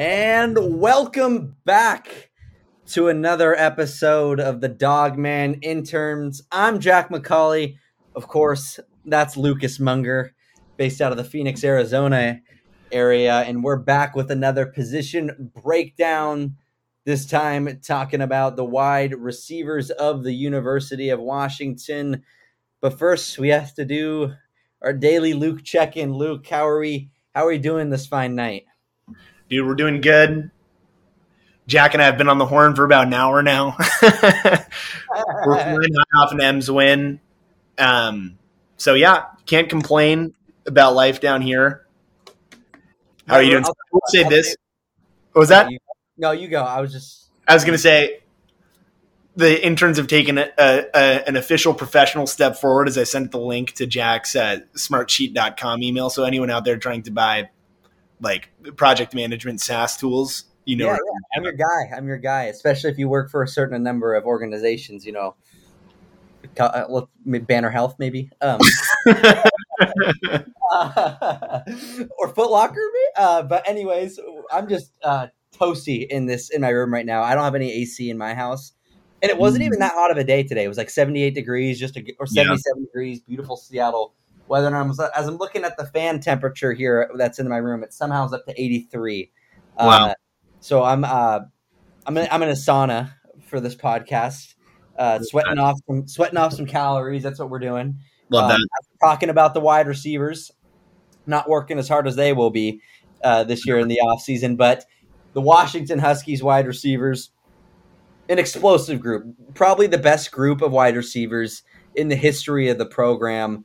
And welcome back to another episode of the Dawgman Interns. I'm Jack McCauley. Of course, that's Lucas Mounger, based out of the Phoenix, Arizona area. And we're back with another position breakdown. This time, talking about the wide receivers of the University of Washington. But first, we have to do our daily Luke check in. Luke, how are we? How are we doing this fine night? Dude, we're doing good. Jack and I have been on the horn for about an hour now. we're flying off an M's win. Um, so yeah, can't complain about life down here. How are you doing? I will say this. What was that? No, you go. I was just. I was going to say the interns have taken a, a, a, an official professional step forward as I sent the link to Jack's uh, smartsheet.com email. So anyone out there trying to buy like project management SaaS tools. You know, yeah, yeah. I'm your guy. I'm your guy, especially if you work for a certain number of organizations. You know, uh, Banner Health, maybe, um, or Foot Locker. Uh, but anyways, I'm just uh, toasty in this in my room right now. I don't have any AC in my house, and it wasn't even mm. that hot of a day today. It was like 78 degrees, just a, or 77 yeah. degrees, beautiful Seattle whether or not I'm, as I'm looking at the fan temperature here that's in my room, it somehow is up to 83. Uh, wow. Uh, so I'm uh, I'm in, I'm in a sauna for this podcast, uh, sweating off some sweating off some calories. That's what we're doing. Love um, that. Talking about the wide receivers, not working as hard as they will be uh, this year in the off season, but the Washington Huskies wide receivers, an explosive group, probably the best group of wide receivers in the history of the program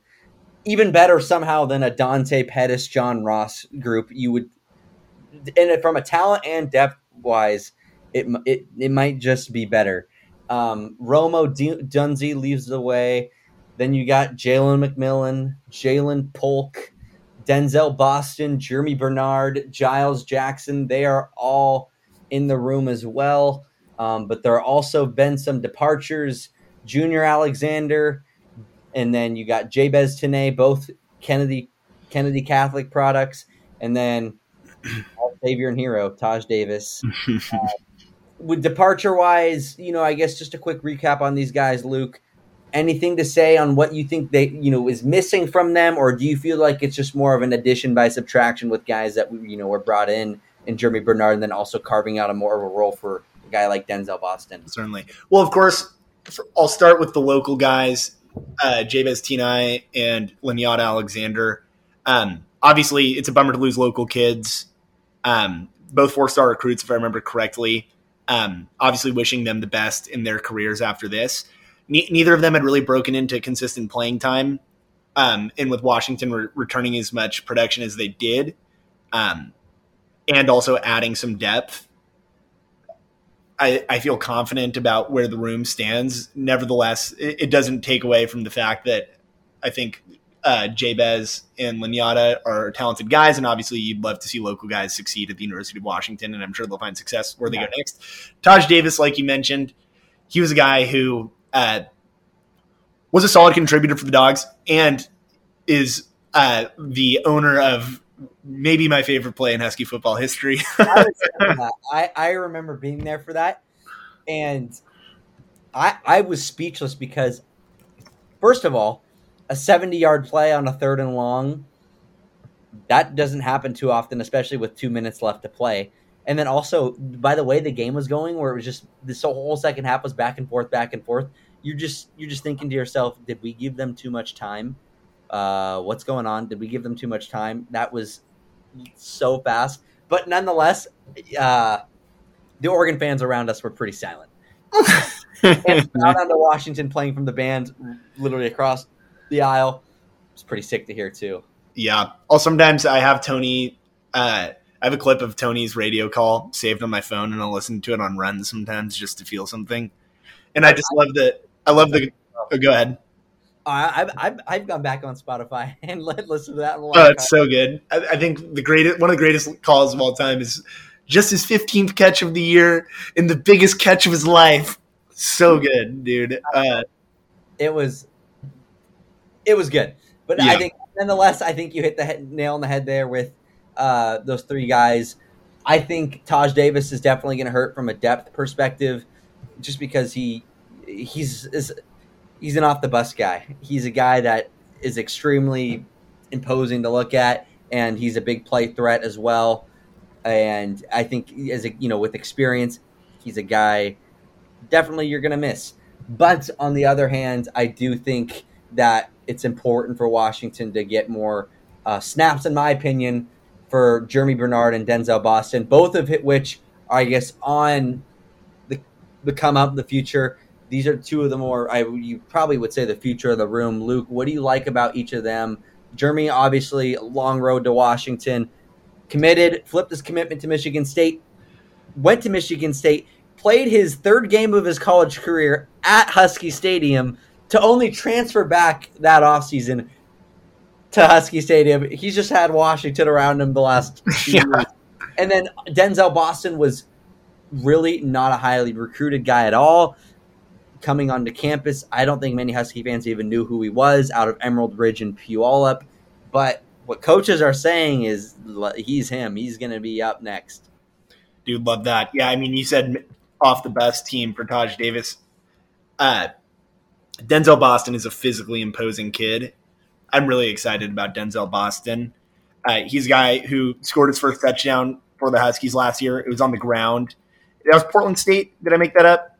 even better somehow than a Dante Pettis, John Ross group. You would, and from a talent and depth wise, it it it might just be better. Um, Romo D- leaves the way. Then you got Jalen McMillan, Ja'Lynn Polk, Denzel Boston, Germie Bernard, Giles Jackson. They are all in the room as well. Um, but there are also been some departures. Junior Alexander, and then you got Jabez Tinae, both Kennedy Kennedy Catholic products, and then Savior and Hero, Taj Davis. uh, with departure wise, you know, I guess just a quick recap on these guys, Luke. Anything to say on what you think they, you know, is missing from them, or do you feel like it's just more of an addition by subtraction with guys that you know were brought in in Germie Bernard, and then also carving out a more of a role for a guy like Denzel Boston? Certainly. Well, of course, I'll start with the local guys uh, Jabez Tinae and Lonyatta Alexander. Um, obviously, it's a bummer to lose local kids. Um, both four star recruits, if I remember correctly. Um, obviously, wishing them the best in their careers after this. Ne- neither of them had really broken into consistent playing time. Um, and with Washington re- returning as much production as they did, um, and also adding some depth, I, I feel confident about where the room stands. Nevertheless, it, it doesn't take away from the fact that I think uh, Jabez and Lonyatta are talented guys, and obviously you'd love to see local guys succeed at the University of Washington, and I'm sure they'll find success where they yeah. go next. Taj Davis, like you mentioned, he was a guy who uh, was a solid contributor for the Dogs and is uh, the owner of maybe my favorite play in Husky football history. I, I, remember being there for that, and I, I was speechless because, first of all, a 70 yard play on a third and long, that doesn't happen too often, especially with two minutes left to play. And then also, by the way the game was going, where it was just this whole second half was back and forth, back and forth. You're just you're just thinking to yourself, did we give them too much time? Uh, what's going on? Did we give them too much time? That was so fast, but nonetheless, uh, the Oregon fans around us were pretty silent. and out onto Washington playing from the band literally across the aisle. It's pretty sick to hear too. Yeah. Oh, sometimes I have Tony. Uh, I have a clip of Tony's radio call saved on my phone, and I'll listen to it on runs sometimes just to feel something. And I just love that. I love the. Oh, go ahead. I've, I've, I've gone back on Spotify and listened to that. Oh, it's so good. I, I, think the greatest, one of the greatest calls of all time is just his 15th catch of the year and the biggest catch of his life. So good, dude. Uh, it was, it was good. But yeah. I think, nonetheless, I think you hit the head, nail on the head there with uh, those three guys. I think Taj Davis is definitely going to hurt from a depth perspective, just because he he's is, he's an off the bus guy. He's a guy that is extremely imposing to look at, and he's a big play threat as well. And I think as a you know with experience, he's a guy definitely you're going to miss. But on the other hand, I do think that it's important for Washington to get more uh, snaps, in my opinion, for Germie Bernard and Denzel Boston, both of which are, I guess, on the, the come up in the future. These are two of the more, I you probably would say, the future of the room. Luke, what do you like about each of them? Germie, obviously, long road to Washington, committed, flipped his commitment to Michigan State, went to Michigan State, played his third game of his college career at Husky Stadium to only transfer back that offseason to Husky Stadium. He's just had Washington around him the last yeah. years. And then Denzel Boston was really not a highly recruited guy at all. Coming onto campus, I don't think many Husky fans even knew who he was out of Emerald Ridge and Puyallup. But what coaches are saying is he's him. He's going to be up next. Dude, love that. Yeah, I mean, you said off the best team for Taj Davis. Uh, Denzel Boston is a physically imposing kid. I'm really excited about Denzel Boston. Uh, he's a guy who scored his first touchdown for the Huskies last year. It was on the ground. That was Portland State. Did I make that up?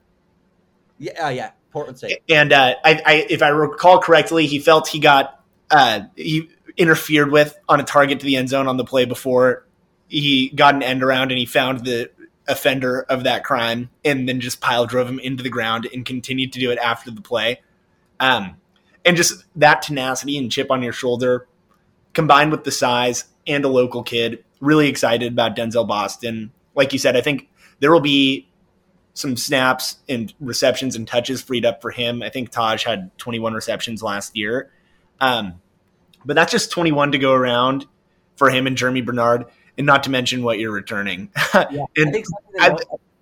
Yeah, uh, yeah, Portland State. And uh, I, I, if I recall correctly, he felt he got uh, he interfered with on a target to the end zone on the play before he got an end around, and he found the offender of that crime, and then just pile drove him into the ground and continued to do it after the play. Um, and just that tenacity and chip on your shoulder combined with the size and a local kid, really excited about Denzel Boston. Like you said, I think there will be some snaps and receptions and touches freed up for him. I think Taj had 21 receptions last year. Um, but that's just 21 to go around for him and Germie Bernard, and not to mention what you're returning. Yeah, and I,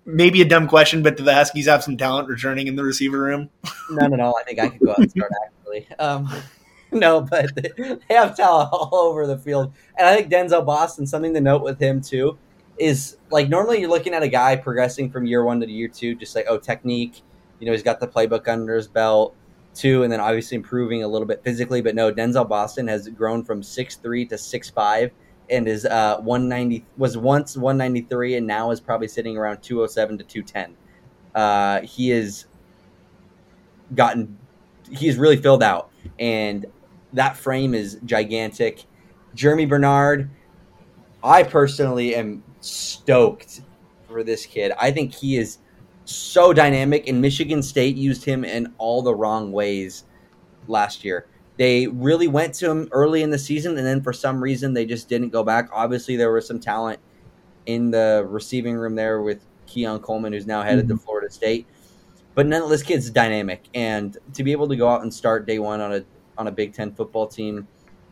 maybe a dumb question, but do the Huskies have some talent returning in the receiver room? None at all. I think I could go out and start actually. Um, no, but they have talent all over the field, and I think Denzel Boston. Something to note with him too is like normally you're looking at a guy progressing from year one to year two, just like oh technique. You know, he's got the playbook under his belt too, and then obviously improving a little bit physically. But no, Denzel Boston has grown from six three to six five and is uh 190 was once 193 and now is probably sitting around 207 to 210 uh he is gotten he's really filled out and that frame is gigantic Germie Bernard I personally am stoked for this kid I think he is so dynamic and Michigan State used him in all the wrong ways last year they really went to him early in the season, and then for some reason they just didn't go back. Obviously, there was some talent in the receiving room there with Keon Coleman, who's now headed mm-hmm. to Florida State. But nonetheless, kid's dynamic, and to be able to go out and start day one on a on a Big Ten football team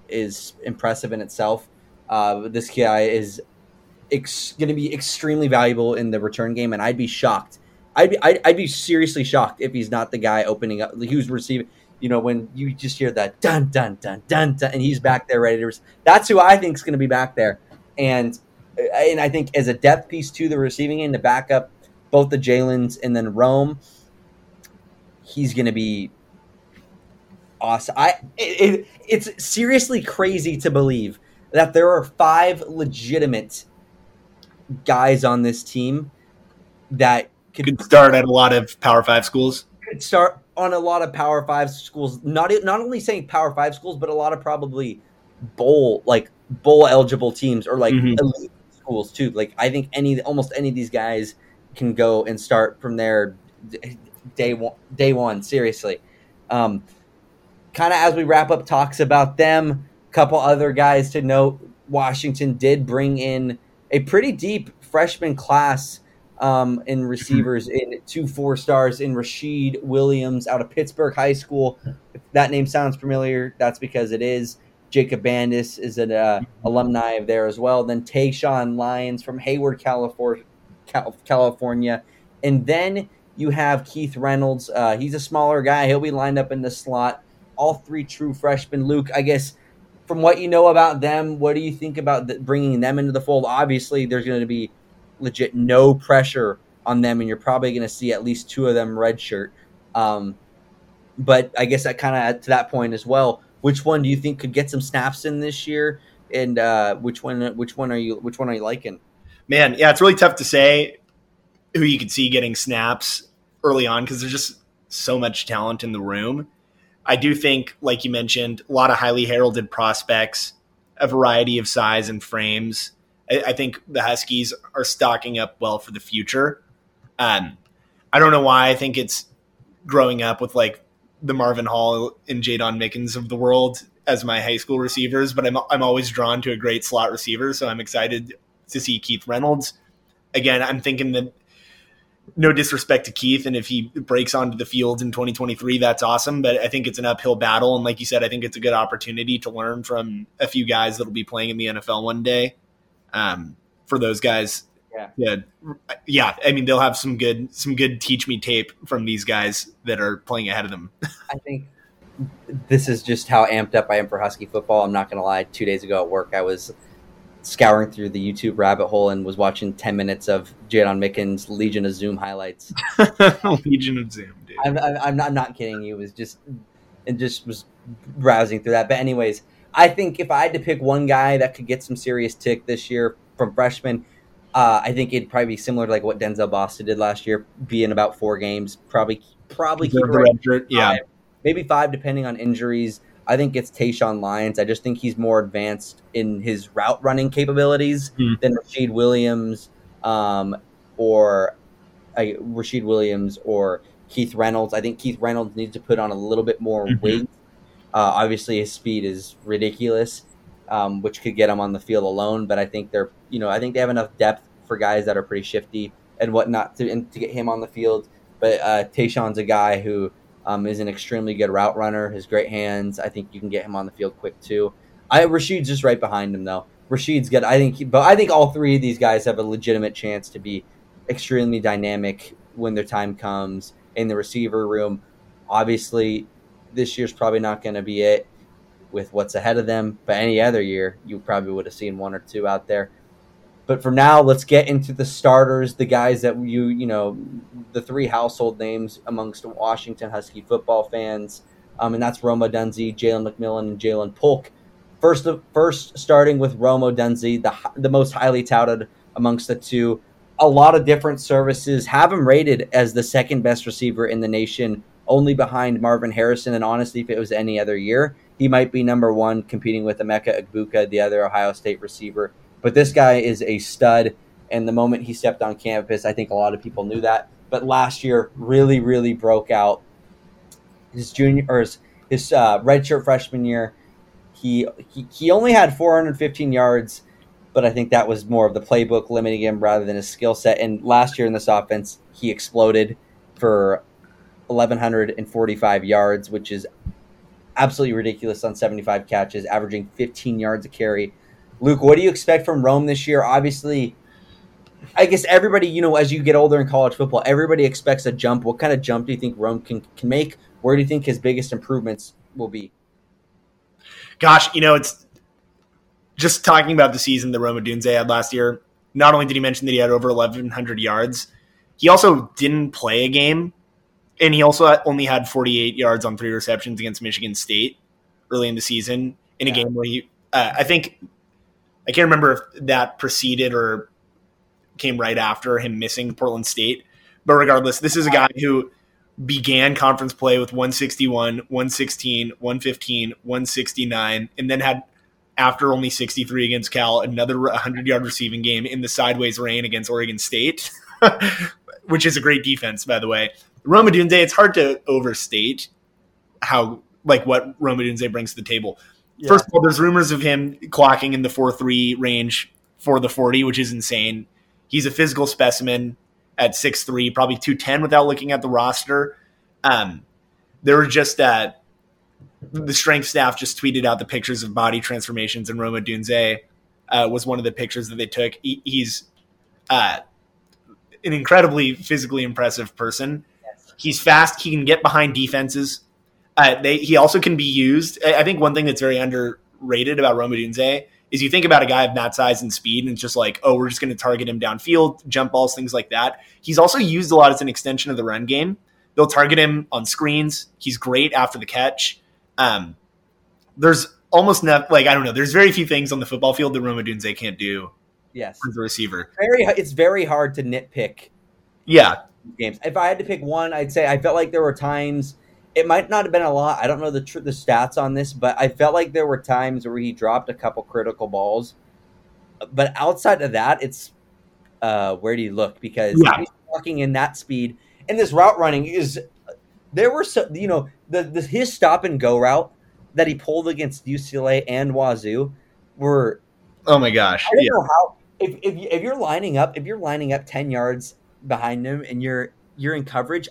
is impressive in itself. Uh, this guy is ex- going to be extremely valuable in the return game, and I'd be shocked. I'd be I'd, I'd be seriously shocked if he's not the guy opening up. Who's receiving? you know, when you just hear that dun dun dun dun dun, and he's back there ready to. That's who I think is going to be back there, and and I think as a depth piece to the receiving end to back up both the Jalen's and then Rome. he's going to be awesome. I it, it, it's seriously crazy to believe that there are five legitimate guys on this team that could, could start at a lot of Power Five schools. Could start on a lot of Power Five schools. Not not only saying Power Five schools, but a lot of probably bowl like bowl eligible teams or like mm-hmm. elite schools too. Like I think any almost any of these guys can go and start from there day one. Day one, seriously. Um, kind of as we wrap up talks about them, couple other guys to note. Washington did bring in a pretty deep freshman class um, in receivers in two four stars in Rashid Williams out of Pittsburgh High School. If that name sounds familiar, that's because it is. Jacob Bandis is an uh, mm-hmm. alumni of there as well. Then Taeshaun Lyons from Hayward, California, California, and then you have Keith Reynolds. Uh, he's a smaller guy. He'll be lined up in the slot. All three true freshmen. Luke, I guess from what you know about them, what do you think about bringing them into the fold? Obviously, there's going to be legit no pressure on them, and you're probably going to see at least two of them redshirt. Um, but I guess that kind of to that point as well. Which one do you think could get some snaps in this year, and uh, which one? Which one are you? Which one are you liking? Man, yeah, it's really tough to say who you could see getting snaps early on because there's just so much talent in the room. I do think, like you mentioned, a lot of highly heralded prospects, a variety of size and frames. I, I think the Huskies are stocking up well for the future. Um, I don't know why. I think it's growing up with like the Marvin Hall and Jaydon Mickens of the world as my high school receivers, but I'm I'm always drawn to a great slot receiver, so I'm excited to see Keith Reynolds. Again, I'm thinking that no disrespect to Keith, and if he breaks onto the field in 2023, that's awesome. But I think it's an uphill battle, and like you said, I think it's a good opportunity to learn from a few guys that'll be playing in the NFL one day. Um, for those guys, yeah. yeah, yeah. I mean, they'll have some good some good teach me tape from these guys that are playing ahead of them. I think this is just how amped up I am for Husky football. I'm not going to lie. Two days ago at work, I was scouring through the YouTube rabbit hole and was watching 10 minutes of Jaydon Mickens' Legion of Zoom highlights. Legion of Zoom, dude. I'm, I'm, not, I'm not kidding you. It was just, and just was browsing through that. But anyways, I think if I had to pick one guy that could get some serious tick this year from freshman, uh, I think it'd probably be similar to like what Denzel Boston did last year, be in about four games, probably probably keep right yeah, maybe five depending on injuries. I think it's Taeshaun Lyons. I just think he's more advanced in his route running capabilities mm. than Rashid Williams, um, or uh, Rashid Williams or Keith Reynolds. I think Keith Reynolds needs to put on a little bit more mm-hmm. weight. Uh, obviously, his speed is ridiculous, um, which could get him on the field alone. But I think they're, you know, I think they have enough depth for guys that are pretty shifty and whatnot to to get him on the field. But uh, Taeshaun's a guy who um, is an extremely good route runner. His great hands. I think you can get him on the field quick too. I Rashid's just right behind him though. Rashid's good. I think, but I think all three of these guys have a legitimate chance to be extremely dynamic when their time comes in the receiver room. Obviously, this year's probably not going to be it with what's ahead of them. But any other year, you probably would have seen one or two out there. But for now, let's get into the starters, the guys that you, you know, the three household names amongst Washington Husky football fans. Um, and that's Rome Odunze, Jalen McMillan, and Ja'Lynn Polk. First, first starting with Rome Odunze, the the most highly touted amongst the two. A lot of different services have him rated as the second best receiver in the nation, only behind Marvin Harrison. And honestly, if it was any other year, he might be number one, competing with Emeka Egbuka, the other Ohio State receiver. But this guy is a stud. And the moment he stepped on campus, I think a lot of people knew that. But last year, really, really broke out. His junior or his, his uh, redshirt freshman year, he, he he only had 415 yards, but I think that was more of the playbook limiting him rather than his skill set. And last year in this offense, he exploded for 1145 yards, which is absolutely ridiculous on 75 catches, averaging 15 yards a carry. Luke, what do you expect from Rome this year? Obviously, I guess everybody, you know, as you get older in college football, everybody expects a jump. What kind of jump do you think Rome can, can make? Where do you think his biggest improvements will be? Gosh, you know, it's just talking about the season that Rome Odunze had last year. Not only did he mention that he had over 1,100 yards, he also didn't play a game and he also only had 48 yards on three receptions against Michigan State early in the season in a Yeah. game where he, uh, I think, I can't remember if that preceded or came right after him missing Portland State. But regardless, this is a guy who began conference play with 161, 116, 115, 169, and then had, after only 63 against Cal, another 100 yard receiving game in the sideways rain against Oregon State, which is a great defense, by the way. Rome Odunze, it's hard to overstate how, like, what Rome Odunze brings to the table. First of all, there's rumors of him clocking in the 4 3 range for the 40, which is insane. He's a physical specimen at six three, probably 210 without looking at the roster. Um, there were just uh, the strength staff just tweeted out the pictures of body transformations, and Rome Odunze uh, was one of the pictures that they took. He, he's uh, an incredibly physically impressive person. He's fast. He can get behind defenses. Uh, they, he also can be used. I think one thing that's very underrated about Rome Odunze is you think about a guy of that size and speed, and it's just like, oh, we're just going to target him downfield, jump balls, things like that. He's also used a lot as an extension of the run game. They'll target him on screens. He's great after the catch. Um, there's almost no, like I don't know. There's very few things on the football field that Rome Odunze can't do Yes. as a receiver. Very. It's very hard to nitpick Yeah, games. If I had to pick one, I'd say I felt like there were times. It might not have been a lot. I don't know the tr- the stats on this, but I felt like there were times where he dropped a couple critical balls. But outside of that, it's uh, where do you look? Because Yeah. he's walking in that speed, and this route running is. There were so you know the, the his stop and go route that he pulled against UCLA and Wazoo were Oh my gosh. I don't Yeah. know how if if, if you're lining up if you're lining up ten yards behind him and you're you're in coverage.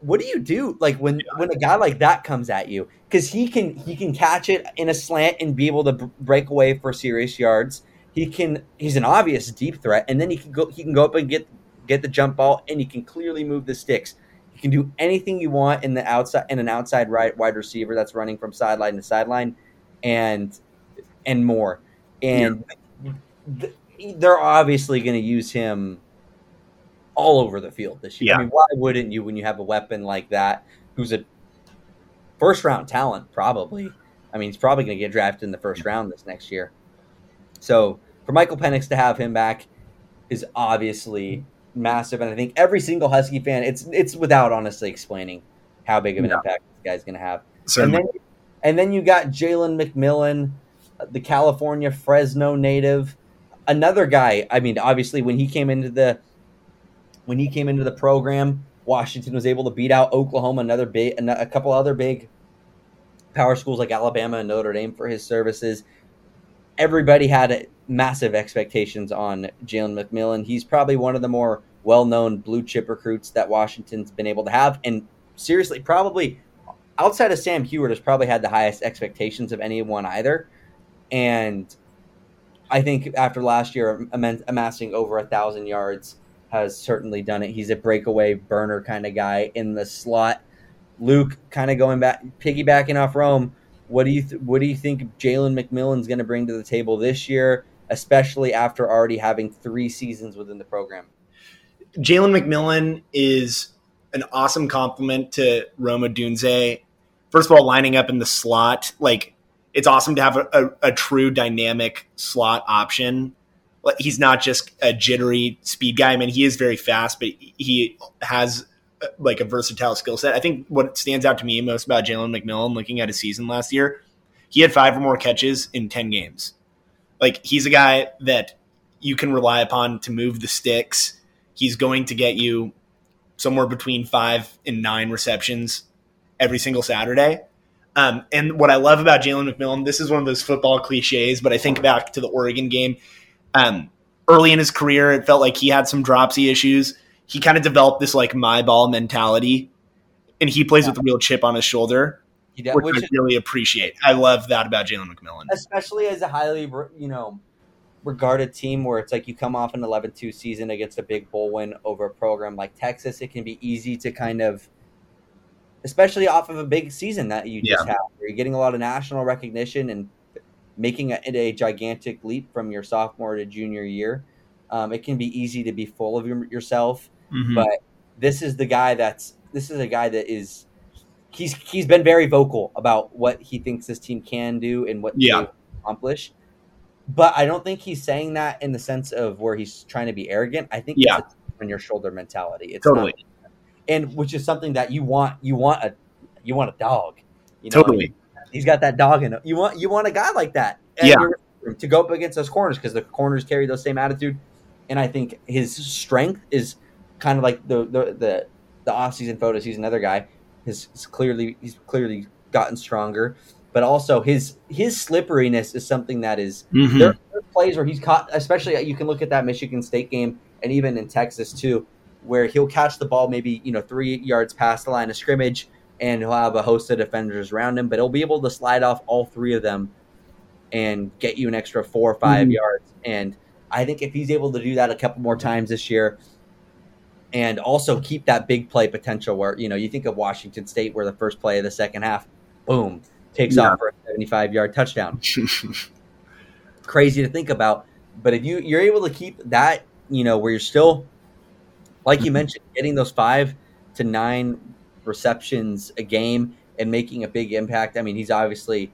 What do you do like when when a guy like that comes at you? Because he can he can catch it in a slant and be able to b- break away for serious yards. He can he's an obvious deep threat, and then he can go he can go up and get get the jump ball, and he can clearly move the sticks. He can do anything you want in the outside in an outside right wide receiver that's running from sideline to sideline, and and more. And th- they're obviously going to use him all over the field this year. Yeah. I mean, why wouldn't you when you have a weapon like that who's a first round talent, probably? I mean, he's probably going to get drafted in the first round this next year. So for Michael Penix to have him back is obviously massive, and I think every single Husky fan, it's it's without honestly explaining how big of an Yeah. impact this guy's going to have. And then, and then you got Jalen McMillan, the California Fresno native, another guy. I mean, obviously, when he came into the when he came into the program, Washington was able to beat out Oklahoma, another big, a couple other big power schools like Alabama and Notre Dame for his services. Everybody had massive expectations on Jalen McMillan. He's probably one of the more well-known blue chip recruits that Washington's been able to have, and seriously, probably outside of Sam Huard, has probably had the highest expectations of anyone either. And I think after last year amassing over a thousand yards has certainly done it. He's a breakaway burner kind of guy in the slot. Luke kind of going back, piggybacking off Rome. What do you th- what do you think Jalen McMillan's going to bring to the table this year, especially after already having three seasons within the program? Jalen McMillan is an awesome compliment to Rome Odunze. First of all, lining up in the slot, like it's awesome to have a, a, a true dynamic slot option. He's not just a jittery speed guy. I mean, he is very fast, but he has uh, like a versatile skill set. I think what stands out to me most about Jalen McMillan, looking at his season last year, he had five or more catches in ten games. Like he's a guy that you can rely upon to move the sticks he's going to get you somewhere between five and nine receptions every single Saturday. Um, and what I love about Jalen McMillan, this is one of those football cliches, but I think back to the Oregon game. Um, early in his career, it felt like he had some dropsy issues. He kind of developed this like my ball mentality, and he plays with a real chip on his shoulder, He does, which, which I really appreciate. I love that about Jalen McMillan. especially as a highly you know regarded team where it's like you come off an 11-2 season against a big bowl win over a program like Texas, it can be easy to kind of especially off of a big season that you just Yeah. have where you're getting a lot of national recognition and making a, a gigantic leap from your sophomore to junior year. Um, it can be easy to be full of your, yourself, Mhm. but this is the guy that's this is a guy that is he's he's been very vocal about what he thinks this team can do and what Yeah. they accomplish. But I don't think he's saying that in the sense of where he's trying to be arrogant. I think Yeah. it's on your shoulder mentality. It's Totally. not- and which is something that you want. You want a you want a dog. You know? Totally. He's got that dog in him. You want you want a guy like that. Yeah. to go up against those corners because the corners carry those same attitude. And I think his strength is kind of like the the the, the off season photos. He's another guy. His, his clearly he's clearly gotten stronger, but also his his slipperiness is something that is Mhm. there are plays where he's caught, especially you can look at that Michigan State game and even in Texas too, where he'll catch the ball maybe you know three yards past the line of scrimmage, and he'll have a host of defenders around him, but he'll be able to slide off all three of them and get you an extra four or 5 Mhm. yards. And I think if he's able to do that a couple more times this year, and also keep that big play potential, where you know you think of Washington State, where the first play of the second half, boom, takes Yeah. off for a seventy-five yard touchdown crazy to think about. But if you you're able to keep that, you know, where you're still, like you mentioned, getting those five to nine receptions a game and making a big impact. I mean, he's obviously,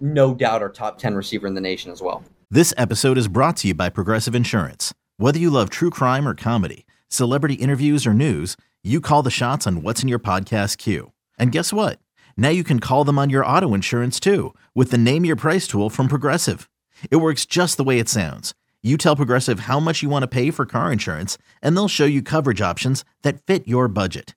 no doubt, our top ten receiver in the nation as well. This episode is brought to you by Progressive Insurance. Whether you love true crime or comedy, celebrity interviews or news, you call the shots on what's in your podcast queue. And guess what? Now you can call them on your auto insurance too with the Name Your Price tool from Progressive. It works just the way it sounds. You tell Progressive how much you want to pay for car insurance, and they'll show you coverage options that fit your budget.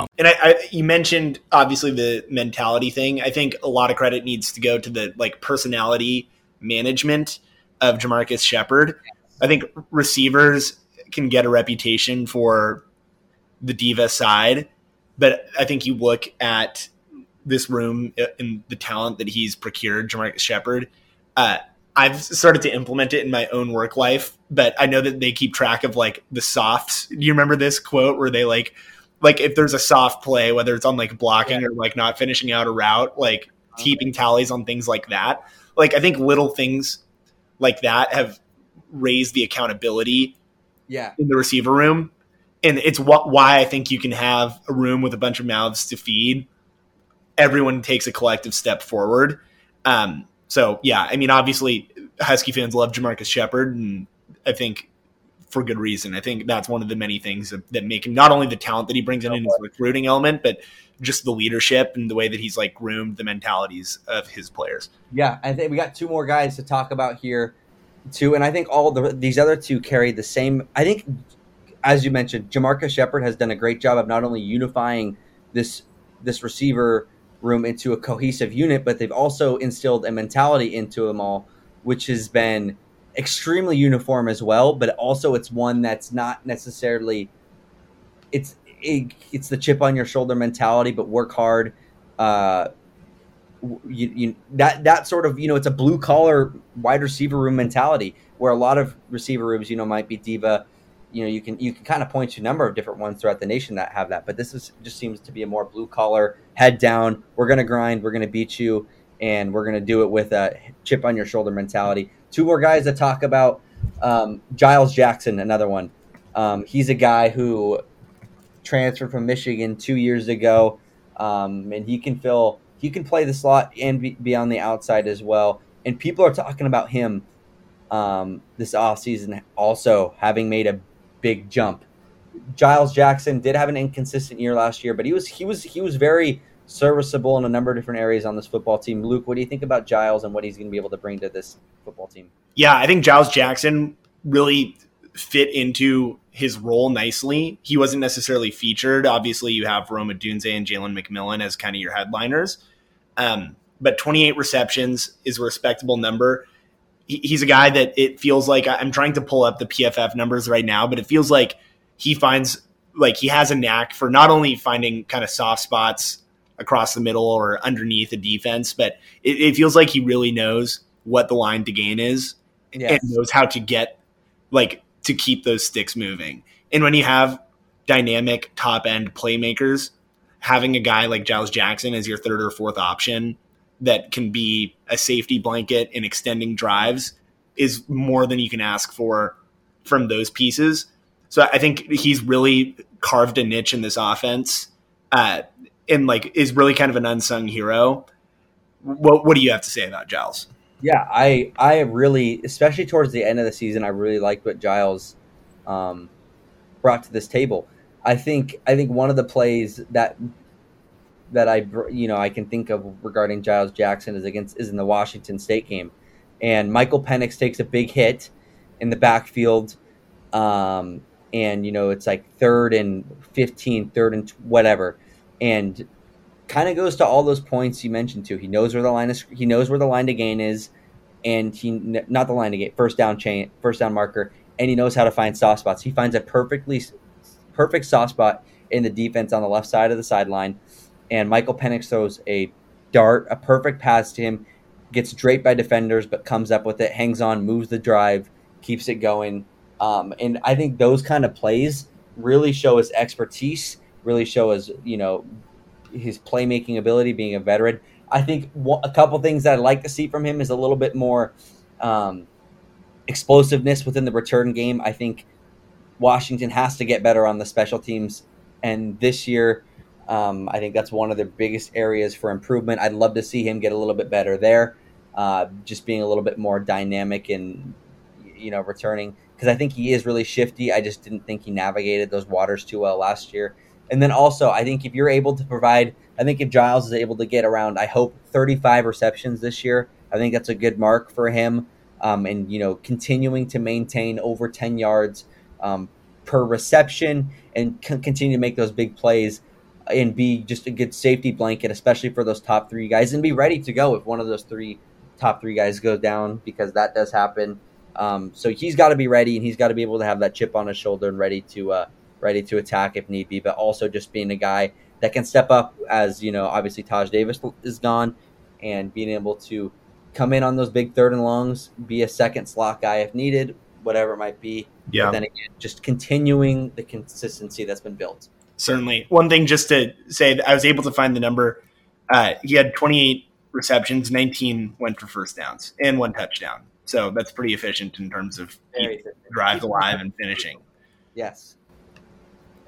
And I, I, you mentioned obviously the mentality thing. I think a lot of credit needs to go to the like personality management of JaMarcus Shephard. I think receivers can get a reputation for the diva side, but I think you look at this room and the talent that he's procured, JaMarcus Shephard. Uh, I've started to implement it in my own work life, but I know that they keep track of like the softs. Do you remember this quote where they like like if there's a soft play, whether it's on like blocking or like not finishing out a route, like keeping tallies on things like that. Like I think little things like that have raised the accountability Yeah, in the receiver room, and it's what why I think you can have a room with a bunch of mouths to feed. Everyone takes a collective step forward. Um, so yeah, I mean, obviously, Husky fans love JaMarcus Shephard, and I think for good reason. I think that's one of the many things that, that make him not only the talent that he brings in in his recruiting element, but just the leadership and the way that he's like groomed the mentalities of his players. yeah. I think we got two more guys to talk about here, too, and I think all the these other two carry the same. I think, as you mentioned, JaMarcus Shephard has done a great job of not only unifying this this receiver room into a cohesive unit, but they've also instilled a mentality into them all, which has been extremely uniform as well. But also, it's one that's not necessarily it's it, it's the chip on your shoulder mentality, but work hard. Uh, you, you that that sort of you know it's a blue collar wide receiver room mentality where a lot of receiver rooms you know might be diva you know you can you can kind of point to a number of different ones throughout the nation that have that but this is just seems to be a more blue collar head down we're gonna grind we're gonna beat you and we're gonna do it with a chip on your shoulder mentality two more guys to talk about um, giles jackson another one um, he's a guy who transferred from michigan two years ago um, and he can fill he can play the slot and be, on the outside as well and people are talking about him um, this offseason also having made a big jump. Giles Jackson did have an inconsistent year last year, but he was he was he was very serviceable in a number of different areas on this football team. Luke, what do you think about Giles and what he's going to be able to bring to this football team? Yeah, I think Giles Jackson really fit into his role nicely. He wasn't necessarily featured. Obviously, you have Rome Odunze and Jalen McMillan as kind of your headliners. Um, but 28 receptions is a respectable number. He, he's a guy that it feels like I'm trying to pull up the PFF numbers right now, but it feels like he finds like he has a knack for not only finding kind of soft spots across the middle or underneath a defense, but it, it feels like he really knows what the line to gain is yes. and knows how to get like to keep those sticks moving. And when you have dynamic top end playmakers, having a guy like Giles Jackson as your third or fourth option that can be a safety blanket in extending drives is more than you can ask for from those pieces. So I think he's really carved a niche in this offense, uh, and like is really kind of an unsung hero. What What do you have to say about Giles? Yeah, I I really, especially towards the end of the season, I really liked what Giles um, brought to this table. I think I think one of the plays that that I you know I can think of regarding Giles Jackson is against is in the Washington State game, and Michael Penix takes a big hit in the backfield, um, and you know it's like third and 15, third and whatever, and kind of goes to all those points you mentioned too. He knows where the line is. He knows where the line to gain is, and he not the line to gain first down chain first down marker, and he knows how to find soft spots. He finds a perfectly perfect soft spot in the defense on the left side of the sideline and Michael Penix throws a dart, a perfect pass to him, gets draped by defenders, but comes up with it, hangs on, moves the drive, keeps it going. Um, and I think those kind of plays really show his expertise, really show his, you know, his playmaking ability, being a veteran. I think a couple things that I'd like to see from him is a little bit more um, explosiveness within the return game. I think Washington has to get better on the special teams. And this year, um, I think that's one of the biggest areas for improvement. I'd love to see him get a little bit better there, uh, just being a little bit more dynamic and you know returning because I think he is really shifty. I just didn't think he navigated those waters too well last year. And then also, I think if you're able to provide, I think if Giles is able to get around, I hope 35 receptions this year. I think that's a good mark for him. Um, and you know, continuing to maintain over 10 yards um, per reception and c- continue to make those big plays and be just a good safety blanket, especially for those top three guys, and be ready to go if one of those three top three guys goes down because that does happen. Um, so he's got to be ready, and he's got to be able to have that chip on his shoulder and ready to uh, ready to attack if need be. But also just being a guy that can step up as you know, obviously Taj Davis is gone, and being able to come in on those big third and longs, be a second slot guy if needed, whatever it might be. Yeah. But then again, just continuing the consistency that's been built certainly. One thing just to say, I was able to find the number. Uh, he had 28 receptions, 19 went for first downs, and one touchdown. So that's pretty efficient in terms of drives alive and finishing. Yes.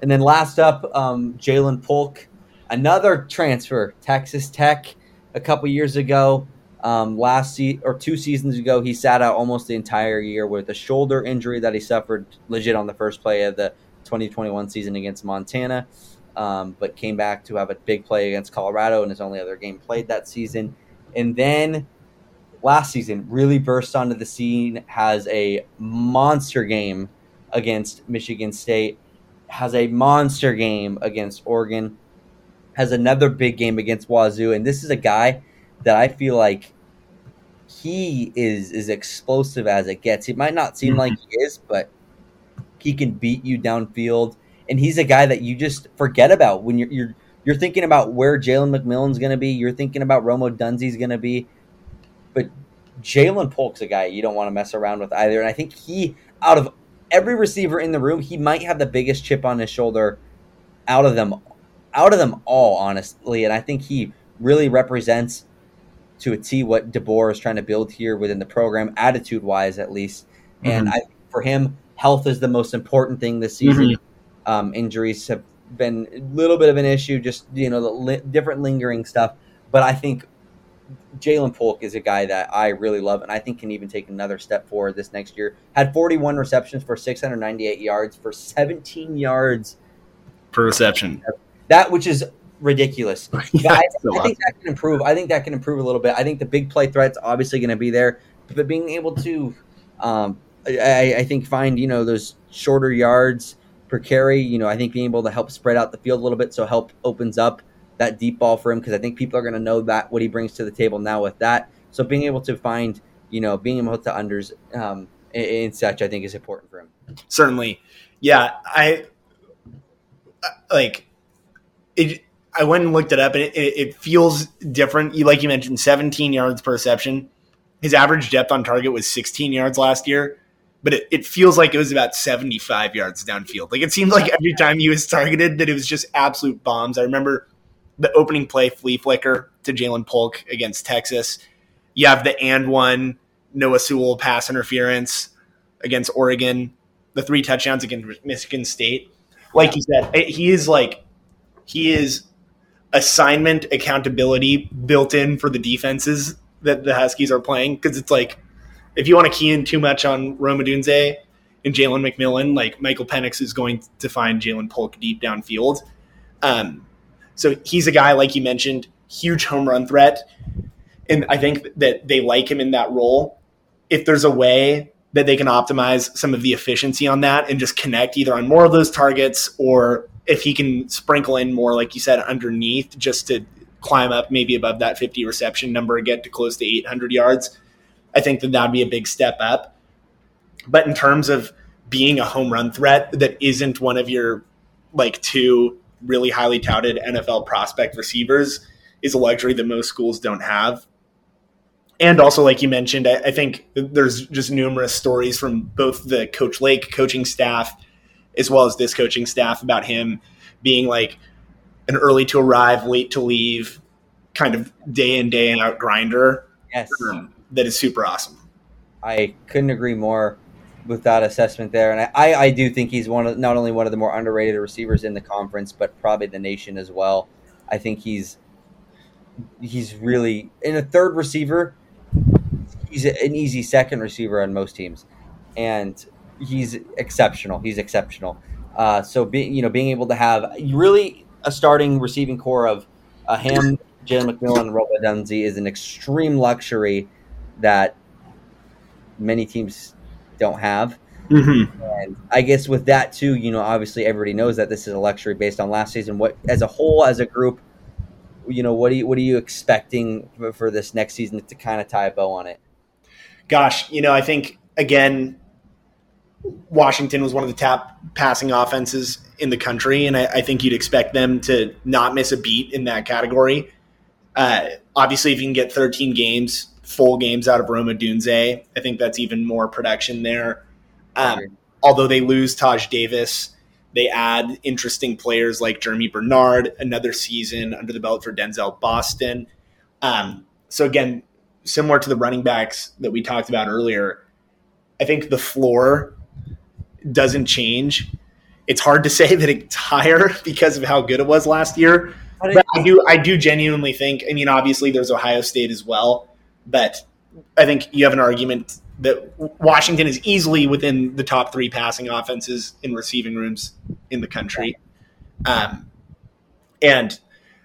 And then last up, um, Ja'Lynn Polk, another transfer, Texas Tech, a couple years ago. Um, last se- or two seasons ago, he sat out almost the entire year with a shoulder injury that he suffered legit on the first play of the 2021 season against Montana, um, but came back to have a big play against Colorado in his only other game played that season. And then last season, really burst onto the scene, has a monster game against Michigan State, has a monster game against Oregon, has another big game against Wazoo. And this is a guy that I feel like he is as explosive as it gets. It might not seem mm-hmm. like he is, but he can beat you downfield, and he's a guy that you just forget about when you're you're you're thinking about where Jalen McMillan's going to be. You're thinking about Rome Odunze's going to be, but Ja'Lynn Polk's a guy you don't want to mess around with either. And I think he, out of every receiver in the room, he might have the biggest chip on his shoulder out of them, out of them all, honestly. And I think he really represents to a T what DeBoer is trying to build here within the program, attitude wise, at least. Mm-hmm. And I, for him, health is the most important thing this season. Mm-hmm. Um, injuries have been a little bit of an issue, just you know, the li- different lingering stuff. But I think Ja'Lynn Polk is a guy that I really love, and I think can even take another step forward this next year. Had 41 receptions for 698 yards for 17 yards per reception. That which is ridiculous. yeah, I, I, think that can improve. I think that can improve a little bit. I think the big play threat's obviously going to be there, but being able to um, I, I think find you know those shorter yards per carry. You know, I think being able to help spread out the field a little bit, so help opens up that deep ball for him because I think people are going to know that what he brings to the table now with that. So being able to find, you know, being able to unders um, and, and such, I think is important for him. Certainly, yeah. I like it. I went and looked it up, and it, it, it feels different. You like you mentioned, 17 yards per reception. His average depth on target was 16 yards last year, but it, it feels like it was about 75 yards downfield. Like it seemed like every time he was targeted, that it was just absolute bombs. I remember the opening play flea flicker to Ja'Lynn Polk against Texas. You have the and one Noah Sewell pass interference against Oregon, the three touchdowns against Michigan State. Like you said, he is like he is assignment accountability built in for the defenses that the Huskies are playing because it's like if you want to key in too much on Rome Odunze and Jalen McMillan, like Michael Penix is going to find Ja'Lynn Polk deep downfield. Um, so he's a guy like you mentioned, huge home run threat, and I think that they like him in that role. If there's a way that they can optimize some of the efficiency on that and just connect either on more of those targets or if he can sprinkle in more, like you said, underneath just to climb up maybe above that 50 reception number and get to close to 800 yards, I think that that'd be a big step up. But in terms of being a home run threat that isn't one of your like two really highly touted NFL prospect receivers is a luxury that most schools don't have. And also, like you mentioned, I, I think there's just numerous stories from both the Coach Lake coaching staff as well as this coaching staff about him being like an early to arrive, late to leave, kind of day in day out grinder. Yes, um, that is super awesome. I couldn't agree more with that assessment there, and I, I do think he's one of not only one of the more underrated receivers in the conference, but probably the nation as well. I think he's he's really in a third receiver. He's an easy second receiver on most teams, and he's exceptional. He's exceptional. Uh, so being you know being able to have really a starting receiving core of uh, him, Jalen McMillan, and Rome Odunze is an extreme luxury that many teams don't have. Mm-hmm. And I guess with that too, you know, obviously everybody knows that this is a luxury based on last season. What as a whole, as a group, you know, what are you what are you expecting for, for this next season to kind of tie a bow on it? Gosh, you know, I think again, Washington was one of the top passing offenses in the country, and I, I think you'd expect them to not miss a beat in that category. Uh, obviously, if you can get 13 games, full games out of Rome Odunze, I think that's even more production there. Um, although they lose Taj Davis, they add interesting players like Germie Bernard, another season under the belt for Denzel Boston. Um, so again, similar to the running backs that we talked about earlier, I think the floor doesn't change. It's hard to say that it's higher because of how good it was last year. But I do I do genuinely think, I mean, obviously there's Ohio State as well, but I think you have an argument that Washington is easily within the top three passing offenses in receiving rooms in the country. Um, and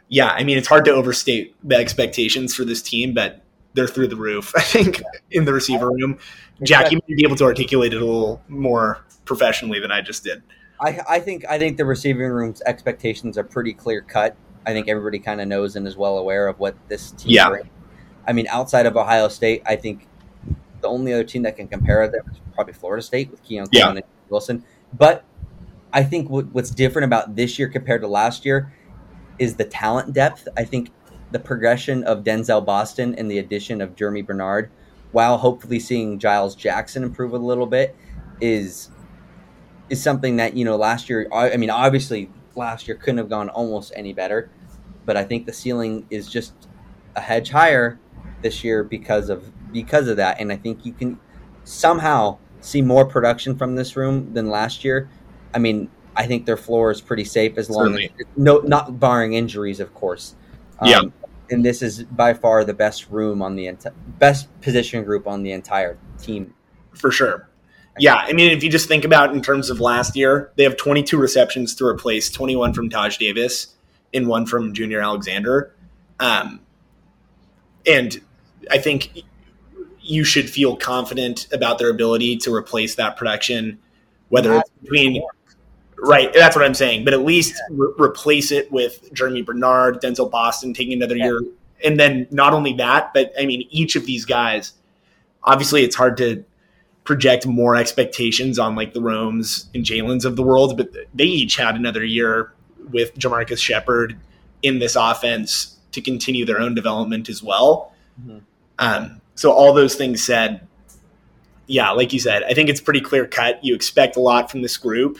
yeah, I mean, it's hard to overstate the expectations for this team, but they're through the roof. I think in the receiver room, Jack, you may be able to articulate it a little more professionally than I just did. I, I think I think the receiving room's expectations are pretty clear cut. I think everybody kind of knows and is well aware of what this team. Yeah. Brings. I mean, outside of Ohio State, I think the only other team that can compare them is probably Florida State with Keon Yeah. and Wilson. But I think what, what's different about this year compared to last year is the talent depth. I think the progression of Denzel Boston and the addition of Germie Bernard, while hopefully seeing Giles Jackson improve a little bit, is is something that you know last year. I I mean, obviously last year couldn't have gone almost any better, but I think the ceiling is just a hedge higher this year because of because of that, and I think you can somehow see more production from this room than last year. I mean, I think their floor is pretty safe as long Certainly. as no, not barring injuries, of course. Yeah. and this is by far the best room on the enti- best position group on the entire team. for sure. Yeah, I mean, if you just think about in terms of last year, they have 22 receptions to replace 21 from Taj Davis and one from Junior Alexander. Um, and I think you should feel confident about their ability to replace that production, whether it's between right. That's what I'm saying. But at least re- replace it with Germie Bernard, Denzel Boston taking another Yeah. year, and then not only that, but I mean each of these guys. Obviously, it's hard to project more expectations on like the Romes and Jalen's of the world, but they each had another year with JaMarcus Shephard in this offense to continue their own development as well. Mhm. Um, so all those things said, yeah, like you said, I think it's pretty clear cut. You expect a lot from this group.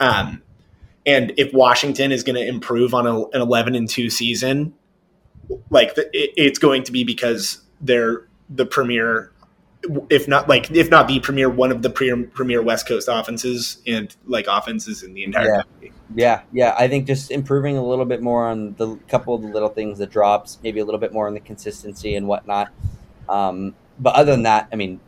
Um, and if Washington is going to improve on a, an 11 and 2 season, like the, it, it's going to be because they're the premier if not like if not the premier one of the premier, premier west coast offenses and like offenses in the entire Yeah. country Yeah, yeah. I think just improving a little bit more on the couple of the little things that drops, maybe a little bit more on the consistency and whatnot. Um, but other than that, I mean,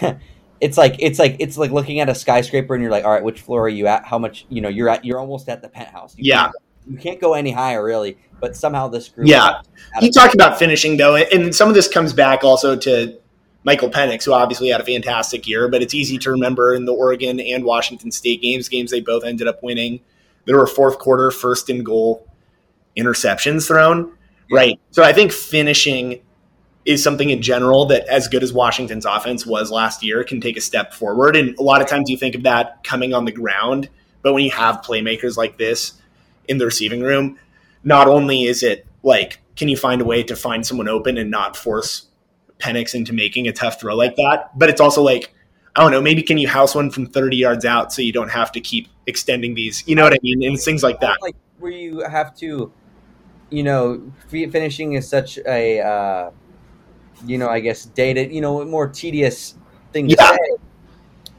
it's like it's like it's like looking at a skyscraper and you're like, all right, which floor are you at? How much? You know, you're at you're almost at the penthouse. You Yeah. can't, you can't go any higher really. But somehow this group, Yeah. you talked about finishing though and some of this comes back also to michael penix who obviously had a fantastic year but it's easy to remember in the oregon and washington state games games they both ended up winning. There were fourth quarter first and goal interceptions thrown. Yeah. right. So i think finishing is something in general that as good as washington's offense was last year can take a step forward. And a lot of times you think of that coming on the ground but when you have playmakers like this in the receiving room not only is it like, can you find a way to find someone open and not force Penix into making a tough throw like that? But it's also like, I don't know, maybe can you house one from 30 yards out so you don't have to keep extending these? You know what I mean? And things like that. like where you have to, you know, finishing is such a, uh, you know, I guess dated, you know, more tedious thing to Yeah. say.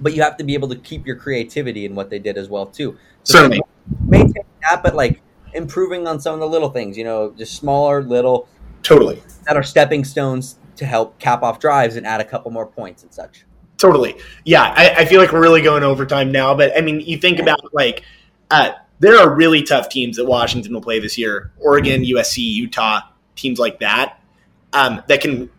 But you have to be able to keep your creativity in what they did as well too. So Certainly. maintain that, but like improving on some of the little things, you know, just smaller little Totally. that are stepping stones to help cap off drives and add a couple more points and such. Totally. Yeah, I, I feel like we're really going overtime now. But I mean, you think about like, uh, there are really tough teams that Washington will play this year Oregon, USC, Utah, teams like that, um, that can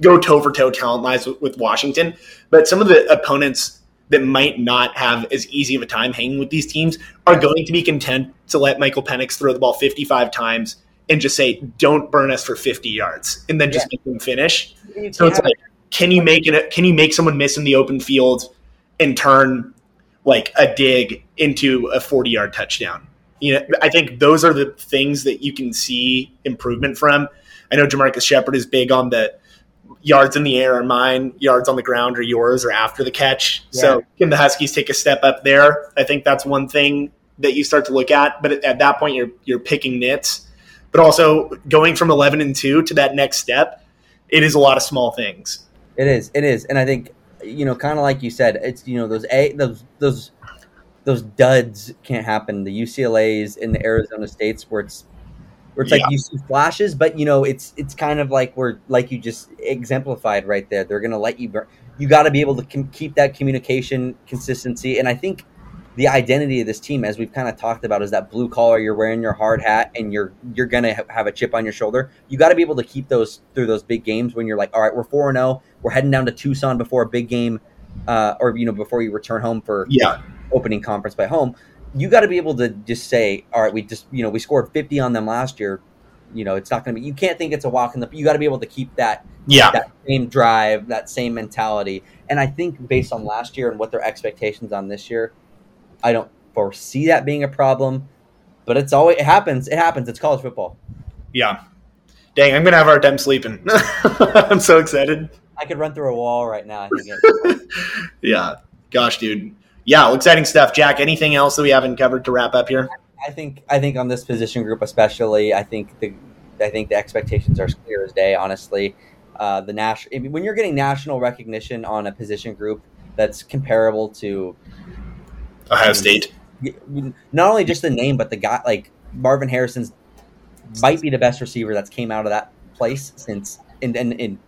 go toe for toe talent wise with, with Washington. But some of the opponents that might not have as easy of a time hanging with these teams are going to be content to let Michael Penix throw the ball 55 times and just say, don't burn us for 50 yards, and then just make them finish. So it's like, can you make it? Can you make someone miss in the open field and turn like a dig into a forty-yard touchdown? You know, I think those are the things that you can see improvement from. I know JaMarcus Shephard is big on the yards in the air are mine, yards on the ground are yours, or after the catch. So can the Huskies take a step up there? I think that's one thing that you start to look at. But at, at that point, you're you're picking nits. But also going from eleven and two to that next step, it is a lot of small things. It is. It is, and I think you know, kind of like you said, it's you know those a those those those duds can't happen. The UCLA's and the Arizona States where it's where it's like you see flashes, but you know it's it's kind of like where like you just exemplified right there. They're gonna let you burn. You got to be able to com- keep that communication consistency, and I think the identity of this team, as we've kind of talked about, is that blue collar. You're wearing your hard hat, and you're you're gonna ha- have a chip on your shoulder. You got to be able to keep those through those big games when you're like, all right, we're four and zero. We're heading down to Tucson before a big game, uh, or you know before you return home for Yeah, opening conference by home. You got to be able to just say, all right, we just you know we scored 50 on them last year. You know it's not to be. You can't think it's a walk in the. You got to be able to keep that yeah, that same drive, that same mentality. And I think based on last year and what their expectations on this year, I don't foresee that being a problem. But it's always it happens. It happens. It's college football. yeah. Dang, I'm gonna have a hard time sleeping. I'm so excited. I could run through a wall right now. I think Yeah, gosh, dude. Yeah, well, exciting stuff, Jack. Anything else that we haven't covered to wrap up here? I think I think on this position group especially, I think the I think the expectations are as clear as day. Honestly, uh, the national when you're getting national recognition on a position group that's comparable to Ohio State. not only just the name, but the guy like Marvin Harrison's might be the best receiver that's came out of that place since and in, in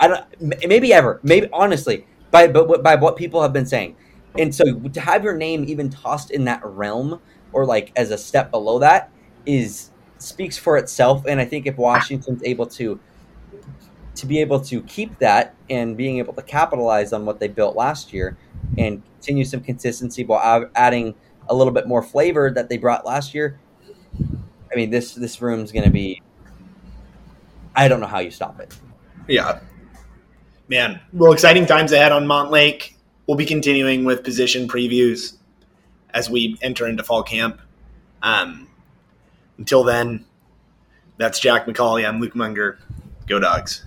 I don't maybe ever maybe honestly by but by what people have been saying, and so to have your name even tossed in that realm or like as a step below that is speaks for itself. And I think if Washington's able to to be able to keep that and being able to capitalize on what they built last year and continue some consistency while adding a little bit more flavor that they brought last year. I mean, this this room's going to be. I don't know how you stop it. Yeah, man. Well, exciting times ahead on Montlake. We'll be continuing with position previews as we enter into fall camp. Um, until then, that's Jack McCauley. I'm Luke Mounger. Go Dawgs.